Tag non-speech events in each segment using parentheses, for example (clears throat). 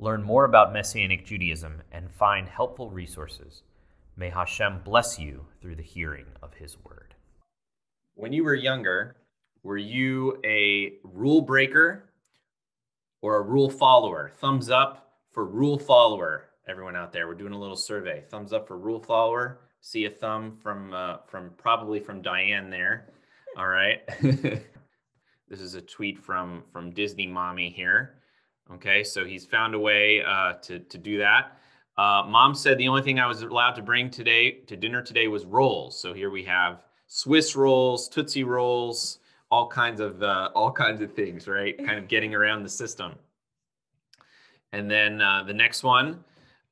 learn more about Messianic Judaism, and find helpful resources. May Hashem bless you through the hearing of His word. When you were younger, were you a rule breaker or a rule follower? Thumbs up for rule follower. Everyone out there, we're doing a little survey. Thumbs up for rule follower. See a thumb from uh, from probably from Diane there. All right. (laughs) this is a tweet from from Disney mommy here. Okay, so he's found a way uh, to, to do that. Uh, Mom said the only thing I was allowed to bring today to dinner today was rolls. So here we have Swiss rolls, Tootsie rolls, all kinds of uh, all kinds of things, right? Kind of getting around the system. And then uh, the next one,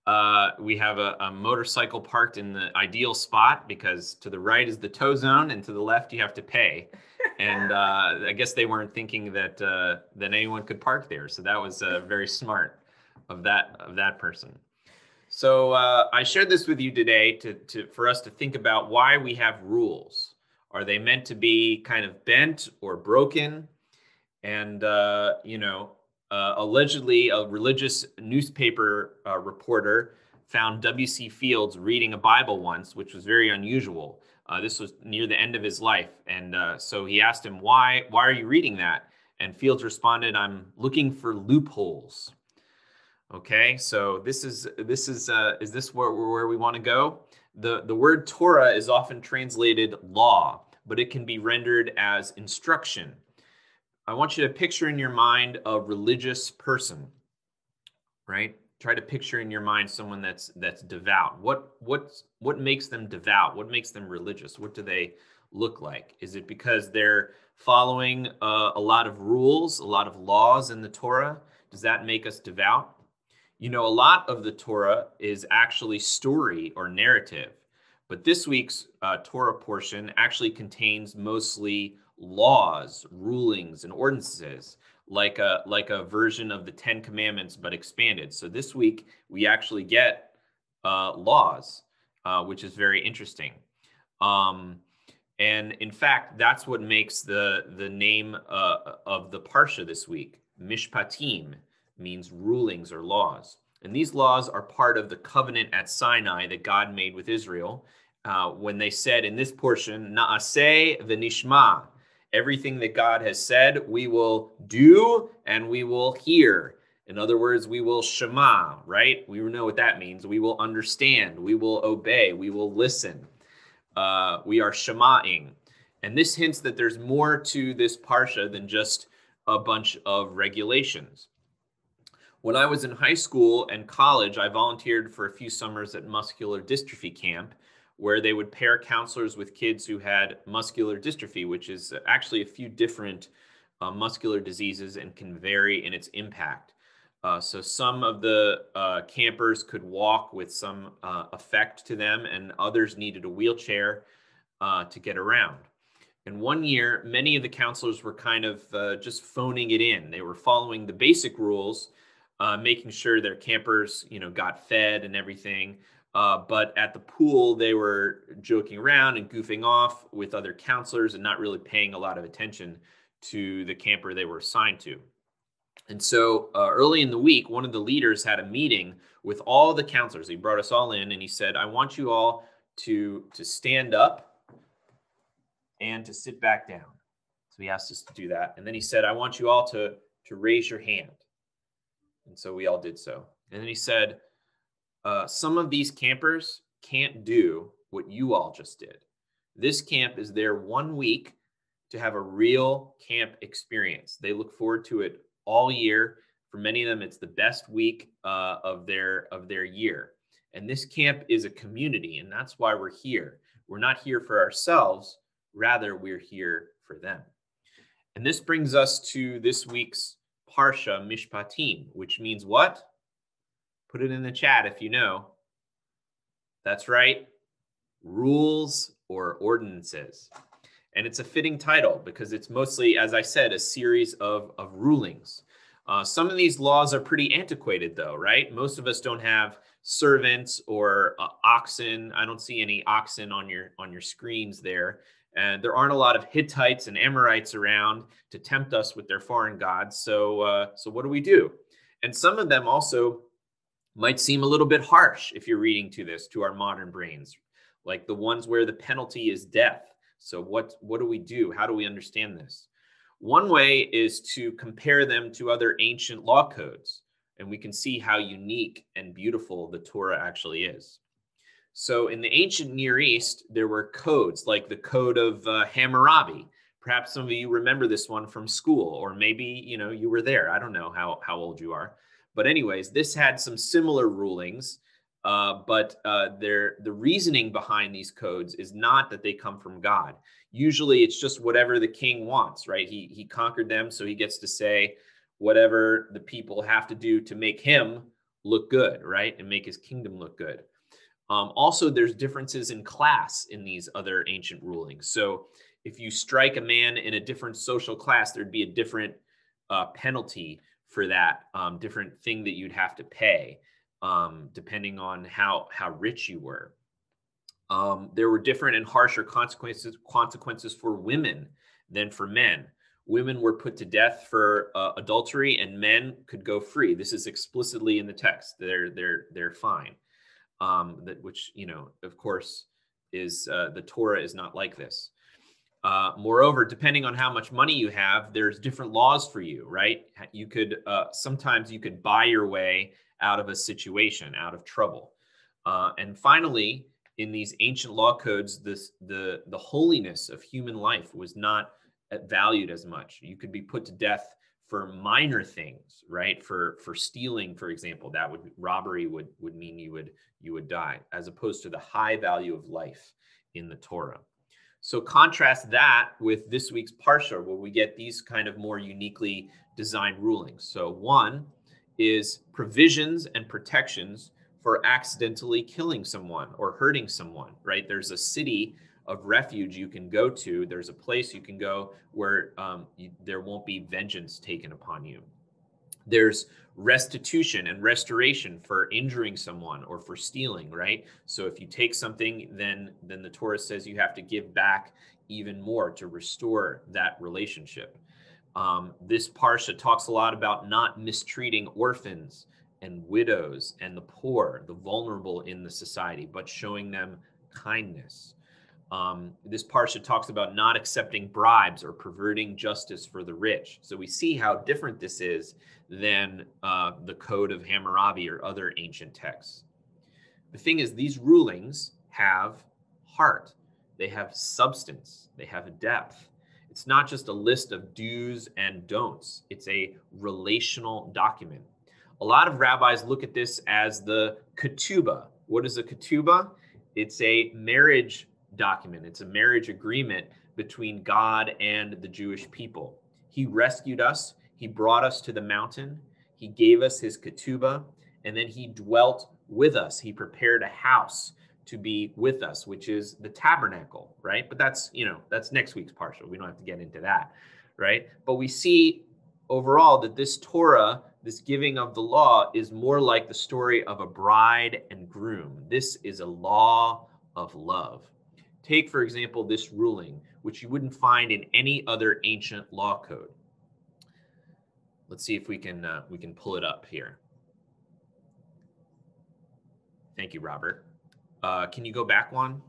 uh, we have a, a, motorcycle parked in the ideal spot because to the right is the tow zone and to the left you have to pay and uh, I guess they weren't thinking that uh, that anyone could park there. So that was uh, very smart of that of that person. So uh, I shared this with you today to, to for us to think about why we have rules. Are they meant to be kind of bent or broken? And uh, you know, uh, allegedly, a religious newspaper reporter found W.C. Fields reading a Bible once, which was very unusual. Uh, this was near the end of his life, and uh, so he asked him, "Why? Why are you reading that?" And Fields responded, "I'm looking for loopholes." Okay, so this is this is uh, is this where where we want to go? The the word Torah is often translated law, but it can be rendered as instruction. I want you to picture in your mind a religious person, right? Try to picture in your mind someone that's that's devout. What what what makes them devout? What makes them religious? What do they look like? Is it because they're following uh, a lot of rules a lot of laws in the torah? Does that make us devout? You know a lot of the torah is actually story or narrative but this week's uh, torah portion actually contains mostly laws rulings and ordinances like a like a version of the Ten Commandments, but expanded. So this week we actually get uh, laws, uh, which is very interesting. Um, and in fact, that's what makes the the name uh, of the parsha this week. Mishpatim means rulings or laws, and these laws are part of the covenant at Sinai that God made with Israel. Uh, when they said in this portion, Naaseh v'nishma, Everything that God has said, we will do and we will hear. In other words, we will shema, right? We know what that means. We will understand, we will obey, we will listen. Uh, we are shemaing. And this hints that there's more to this parsha than just a bunch of regulations. When I was in high school and college, I volunteered for a few summers at muscular dystrophy camp where they would pair counselors with kids who had muscular dystrophy, which is actually a few different uh, muscular diseases and can vary in its impact. Uh, so some of the uh, campers could walk with some uh, effect to them, and others needed a wheelchair uh, to get around. And one year, many of the counselors were kind of uh, just phoning it in. They were following the basic rules, making sure their campers, you know, got fed and everything. Uh, but at the pool, they were joking around and goofing off with other counselors and not really paying a lot of attention to the camper they were assigned to. And so uh, early in the week, one of the leaders had a meeting with all the counselors. He brought us all in and he said, I want you all to, to stand up and to sit back down. So he asked us to do that. And then he said, I want you all to, to raise your hand. And so we all did so. And then he said, uh, some of these campers can't do what you all just did. This camp is there one week to have a real camp experience. They look forward to it all year. For many of them, it's the best week uh, of their of their year. And this camp is a community, and that's why we're here. We're not here for ourselves, rather, we're here for them. And this brings us to this week's Parsha Mishpatim, which means what? Put it in the chat if you know. That's right. Rules or ordinances. And it's a fitting title because it's mostly, as I said, a series of, of rulings. Uh, some of these laws are pretty antiquated, though, right? Most of us don't have servants or uh, oxen. I don't see any oxen on your on your screens there. And there aren't a lot of Hittites and Amorites around to tempt us with their foreign gods. So, uh, so what do we do? And some of them also might seem a little bit harsh if you're reading to this to our modern brains, like the ones where the penalty is death. So what what do we do? How do we understand this? One way is to compare them to other ancient law codes, and we can see how unique and beautiful the Torah actually is. So in the ancient Near East, there were codes like the code of uh, Hammurabi. Perhaps some of you remember this one from school, or maybe you know you were there. I don't know how how old you are, but anyways, this had some similar rulings uh, but uh, the reasoning behind these codes is not that they come from God. Usually, it's just whatever the king wants, right? He he conquered them, so he gets to say whatever the people have to do to make him look good, right, and make his kingdom look good. Um, also, there's differences in class in these other ancient rulings. So, if you strike a man in a different social class, there'd be a different uh, penalty for that, um, different thing that you'd have to pay um, depending on how how rich you were. Um, there were different and harsher consequences consequences for women than for men. Women were put to death for uh, adultery, and men could go free. This is explicitly in the text. They're they're they're fine. Um, that which you know, of course, is uh, the Torah is not like this. Uh, moreover, depending on how much money you have, there's different laws for you, right? You could uh, sometimes you could buy your way out of a situation, out of trouble. Uh, and finally, in these ancient law codes, this the the holiness of human life was not valued as much. You could be put to death for minor things, right? For for stealing, for example, that would robbery would would mean you would you would die, as opposed to the high value of life in the Torah. So contrast that with this week's Parsha, where we get these kind of more uniquely designed rulings. So one, is provisions and protections for accidentally killing someone or hurting someone, right? There's a city of refuge you can go to. There's a place you can go where um, you, there won't be vengeance taken upon you. There's restitution and restoration for injuring someone or for stealing, right? So if you take something, then then the Torah says you have to give back even more to restore that relationship. Um, this parsha talks a lot about not mistreating orphans and widows and the poor, the vulnerable in the society, but showing them kindness. Um, this parsha talks about not accepting bribes or perverting justice for the rich. So we see how different this is than uh, the code of Hammurabi or other ancient texts. The thing is, these rulings have heart, they have substance, they have depth. It's not just a list of do's and don'ts, it's a relational document. A lot of rabbis look at this as the ketubah. What is a ketubah? It's a marriage document, it's a marriage agreement between God and the Jewish people. He rescued us, He brought us to the mountain, He gave us His ketubah, and then He dwelt with us. He prepared a house to be with us, which is the tabernacle, right? But that's, you know, that's next week's parsha. We don't have to get into that, right? But we see overall that this Torah, this giving of the law, is more like the story of a bride and groom. This is a law of love. Take, for example, this ruling, which you wouldn't find in any other ancient law code. Let's see if we can uh, we can pull it up here. Thank you, Robert. Uh, can you go back one?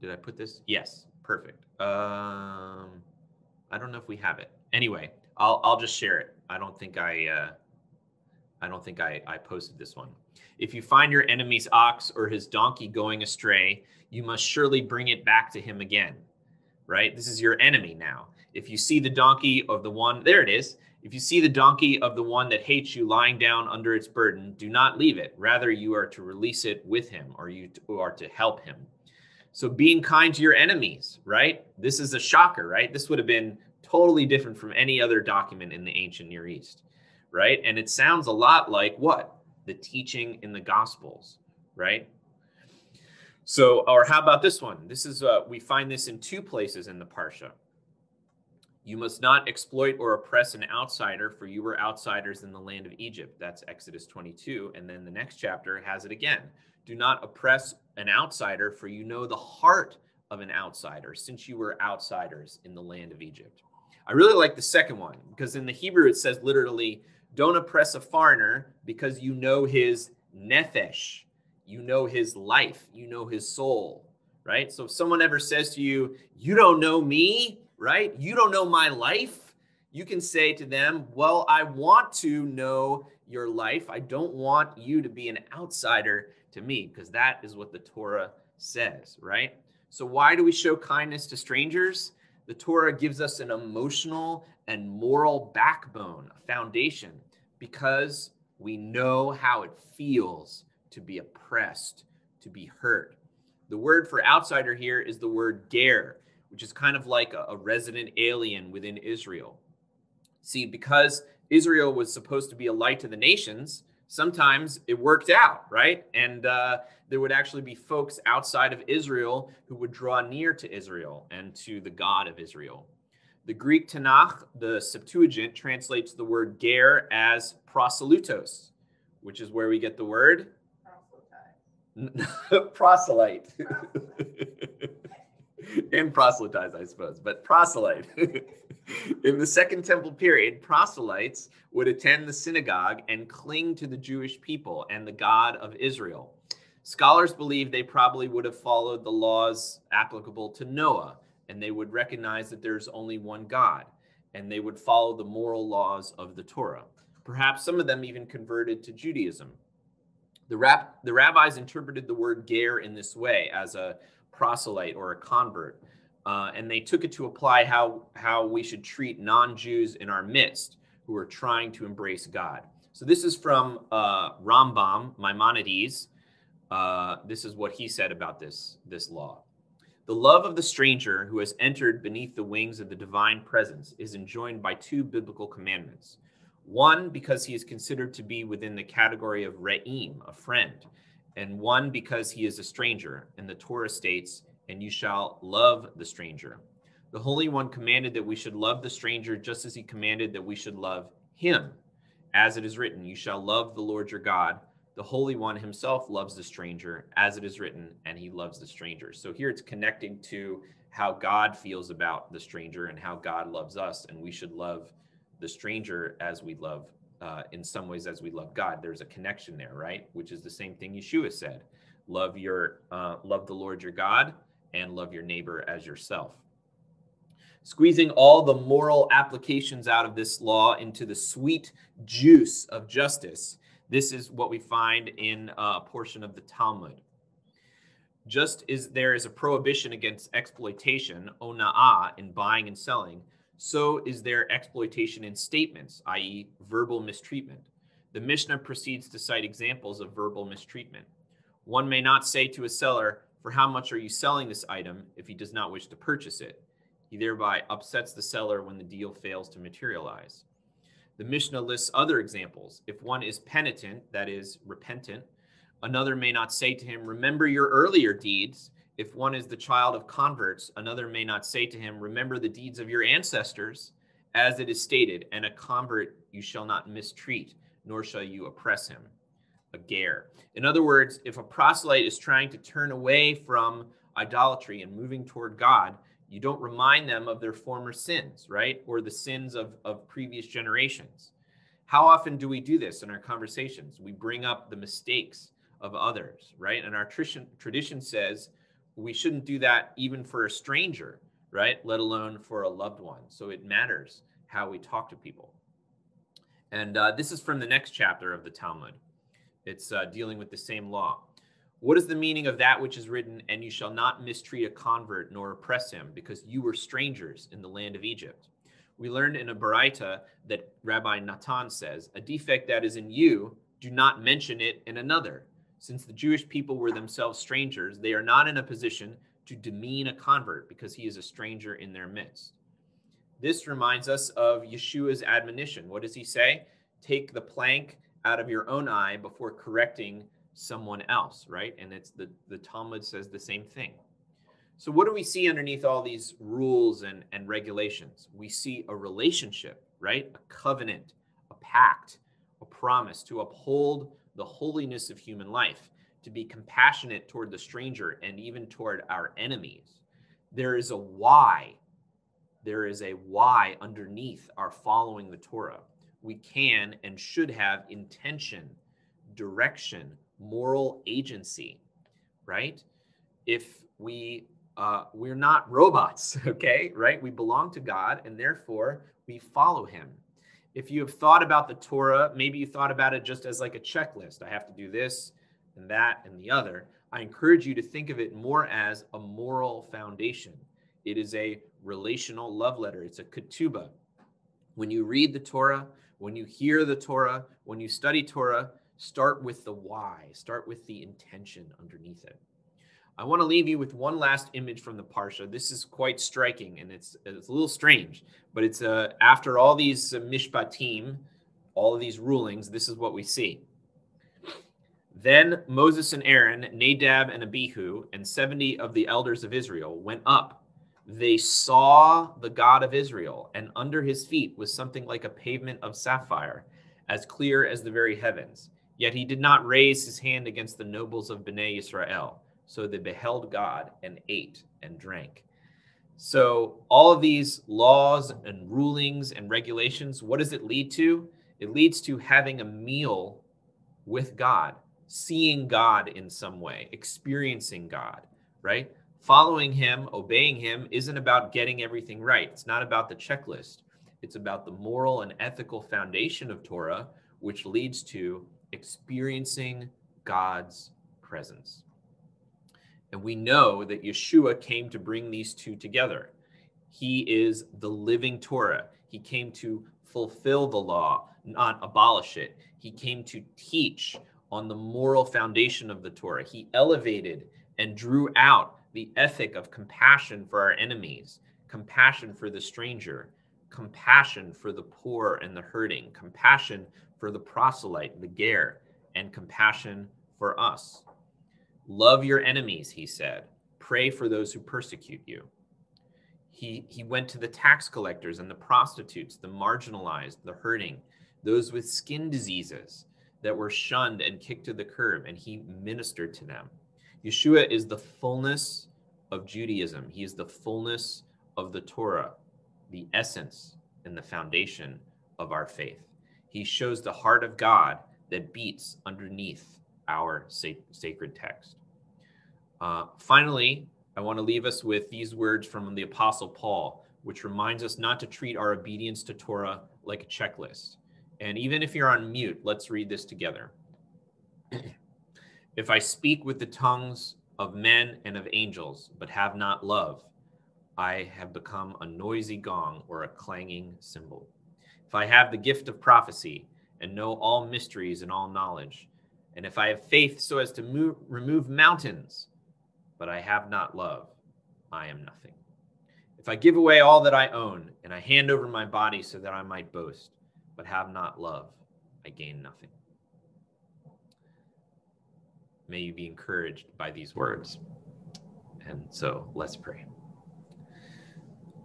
Did I put this? Yes, perfect. Um, I don't know if we have it. Anyway, I'll I'll just share it. I don't think I uh, I don't think I, I posted this one. If you find your enemy's ox or his donkey going astray, you must surely bring it back to him again. Right? This is your enemy now. If you see the donkey of the one, there it is. If you see the donkey of the one that hates you lying down under its burden, do not leave it. Rather, you are to release it with him, or you are to help him. So, being kind to your enemies, right? This is a shocker, right? This would have been totally different from any other document in the ancient Near East, right? And it sounds a lot like what? The teaching in the Gospels, right? So, or how about this one? This is, uh, we find this in two places in the Parsha. You must not exploit or oppress an outsider, for you were outsiders in the land of Egypt. That's Exodus 22. And then the next chapter has it again. Do not oppress an outsider, for you know the heart of an outsider, since you were outsiders in the land of Egypt. I really like the second one because in the Hebrew it says literally, don't oppress a foreigner because you know his nephesh, you know his life, you know his soul, right? So if someone ever says to you, you don't know me, right? You don't know my life. You can say to them, well, I want to know your life. I don't want you to be an outsider to me because that is what the Torah says, right? So why do we show kindness to strangers? The Torah gives us an emotional and moral backbone, a foundation, because we know how it feels to be oppressed, to be hurt. The word for outsider here is the word ger, which is kind of like a, a resident alien within Israel. See, because Israel was supposed to be a light to the nations, sometimes it worked out, right? And uh, there would actually be folks outside of Israel who would draw near to Israel and to the God of Israel. The Greek Tanakh, the Septuagint, translates the word ger as proselytos, which is where we get the word (laughs) proselyte. (laughs) (laughs) and proselytize, I suppose, but proselyte. (laughs) In the Second Temple period, proselytes would attend the synagogue and cling to the Jewish people and the God of Israel. Scholars believe they probably would have followed the laws applicable to Noah, and they would recognize that there's only one God, and they would follow the moral laws of the Torah. Perhaps some of them even converted to Judaism. The, rab- the rabbis interpreted the word ger in this way as a proselyte or a convert uh, and they took it to apply how how we should treat non-Jews in our midst who are trying to embrace God. So this is from uh, Rambam Maimonides. Uh, this is what he said about this this law. The love of the stranger who has entered beneath the wings of the divine presence is enjoined by two biblical commandments. One, because he is considered to be within the category of re'im, a friend, and one because he is a stranger. And the Torah states, and you shall love the stranger. The Holy One commanded that we should love the stranger just as he commanded that we should love him. As it is written, you shall love the Lord your God. The Holy One himself loves the stranger, as it is written, and he loves the stranger. So here it's connecting to how God feels about the stranger and how God loves us, and we should love the stranger as we love, uh, in some ways, as we love God. There's a connection there, right? Which is the same thing Yeshua said: love your, uh, love the Lord your God and love your neighbor as yourself. Squeezing all the moral applications out of this law into the sweet juice of justice. This is what we find in a portion of the Talmud. Just as there is a prohibition against exploitation, ona'ah, in buying and selling, so is there exploitation in statements, i.e., verbal mistreatment. The Mishnah proceeds to cite examples of verbal mistreatment. One may not say to a seller, for how much are you selling this item if he does not wish to purchase it? He thereby upsets the seller when the deal fails to materialize. The Mishnah lists other examples. If one is penitent, that is, repentant, another may not say to him, Remember your earlier deeds. If one is the child of converts, another may not say to him, Remember the deeds of your ancestors, as it is stated, and a convert you shall not mistreat, nor shall you oppress him a ger. In other words, if a proselyte is trying to turn away from idolatry and moving toward God, you don't remind them of their former sins, right? Or the sins of, of previous generations. How often do we do this in our conversations? We bring up the mistakes of others, right? And our tradition says we shouldn't do that even for a stranger, right? Let alone for a loved one. So it matters how we talk to people. And uh, this is from the next chapter of the Talmud. It's uh, dealing with the same law. What is the meaning of that which is written, and you shall not mistreat a convert nor oppress him, because you were strangers in the land of Egypt? We learned in a Baraita that Rabbi Natan says, A defect that is in you, do not mention it in another. Since the Jewish people were themselves strangers, they are not in a position to demean a convert because he is a stranger in their midst. This reminds us of Yeshua's admonition. What does he say? take the plank out of your own eye before correcting someone else, right? And it's the, the Talmud says the same thing. So, what do we see underneath all these rules and, and regulations? We see a relationship, right? A covenant, a pact, a promise to uphold the holiness of human life, to be compassionate toward the stranger and even toward our enemies. There is a why. There is a why underneath our following the Torah. We can and should have intention, direction, moral agency, right? If we uh, we're not robots, (laughs) okay, right? We belong to God, and therefore we follow Him. If you have thought about the Torah, maybe you thought about it just as like a checklist. I have to do this and that and the other. I encourage you to think of it more as a moral foundation. It is a relational love letter. It's a ketubah. When you read the Torah, when you hear the Torah, when you study Torah, Start with the why, start with the intention underneath it. I want to leave you with one last image from the Parsha. This is quite striking and it's, it's a little strange, but it's uh, after all these uh, mishpatim, all of these rulings, this is what we see. Then Moses and Aaron, Nadab and Abihu, and 70 of the elders of Israel went up. They saw the God of Israel, and under his feet was something like a pavement of sapphire, as clear as the very heavens. Yet he did not raise his hand against the nobles of Bnei Israel. So they beheld God and ate and drank. So, all of these laws and rulings and regulations, what does it lead to? It leads to having a meal with God, seeing God in some way, experiencing God, right? Following Him, obeying Him isn't about getting everything right. It's not about the checklist. It's about the moral and ethical foundation of Torah, which leads to experiencing God's presence. And we know that Yeshua came to bring these two together. He is the living Torah. He came to fulfill the law, not abolish it. He came to teach on the moral foundation of the Torah. He elevated and drew out the ethic of compassion for our enemies, compassion for the stranger, compassion for the poor and the hurting, compassion for the proselyte, the ger, and compassion for us. Love your enemies, he said. Pray for those who persecute you. He, he went to the tax collectors and the prostitutes, the marginalized, the hurting, those with skin diseases that were shunned and kicked to the curb, and he ministered to them. Yeshua is the fullness of Judaism. He is the fullness of the Torah, the essence and the foundation of our faith. He shows the heart of God that beats underneath our sacred text. Uh, finally, I want to leave us with these words from the Apostle Paul, which reminds us not to treat our obedience to Torah like a checklist. And even if you're on mute, let's read this together. (clears throat) if I speak with the tongues of men and of angels, but have not love, I have become a noisy gong or a clanging cymbal. If I have the gift of prophecy and know all mysteries and all knowledge, and if I have faith so as to move, remove mountains, but I have not love, I am nothing. If I give away all that I own, and I hand over my body so that I might boast, but have not love, I gain nothing. May you be encouraged by these words. And so let's pray.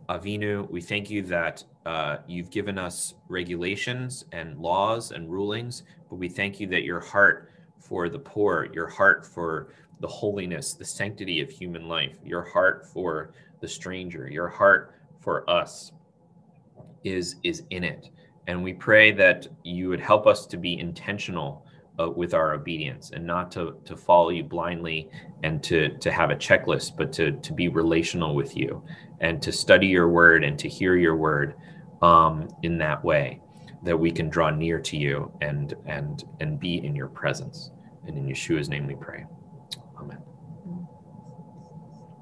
Avinu, we thank you that uh, you've given us regulations and laws and rulings, but we thank you that your heart for the poor, your heart for the holiness, the sanctity of human life, your heart for the stranger, your heart for us is is in it. And we pray that you would help us to be intentional uh, with our obedience and not to to follow you blindly and to to have a checklist, but to to be relational with you and to study your word and to hear your word um, in that way that we can draw near to you and and and be in your presence. And in yeshua's name we pray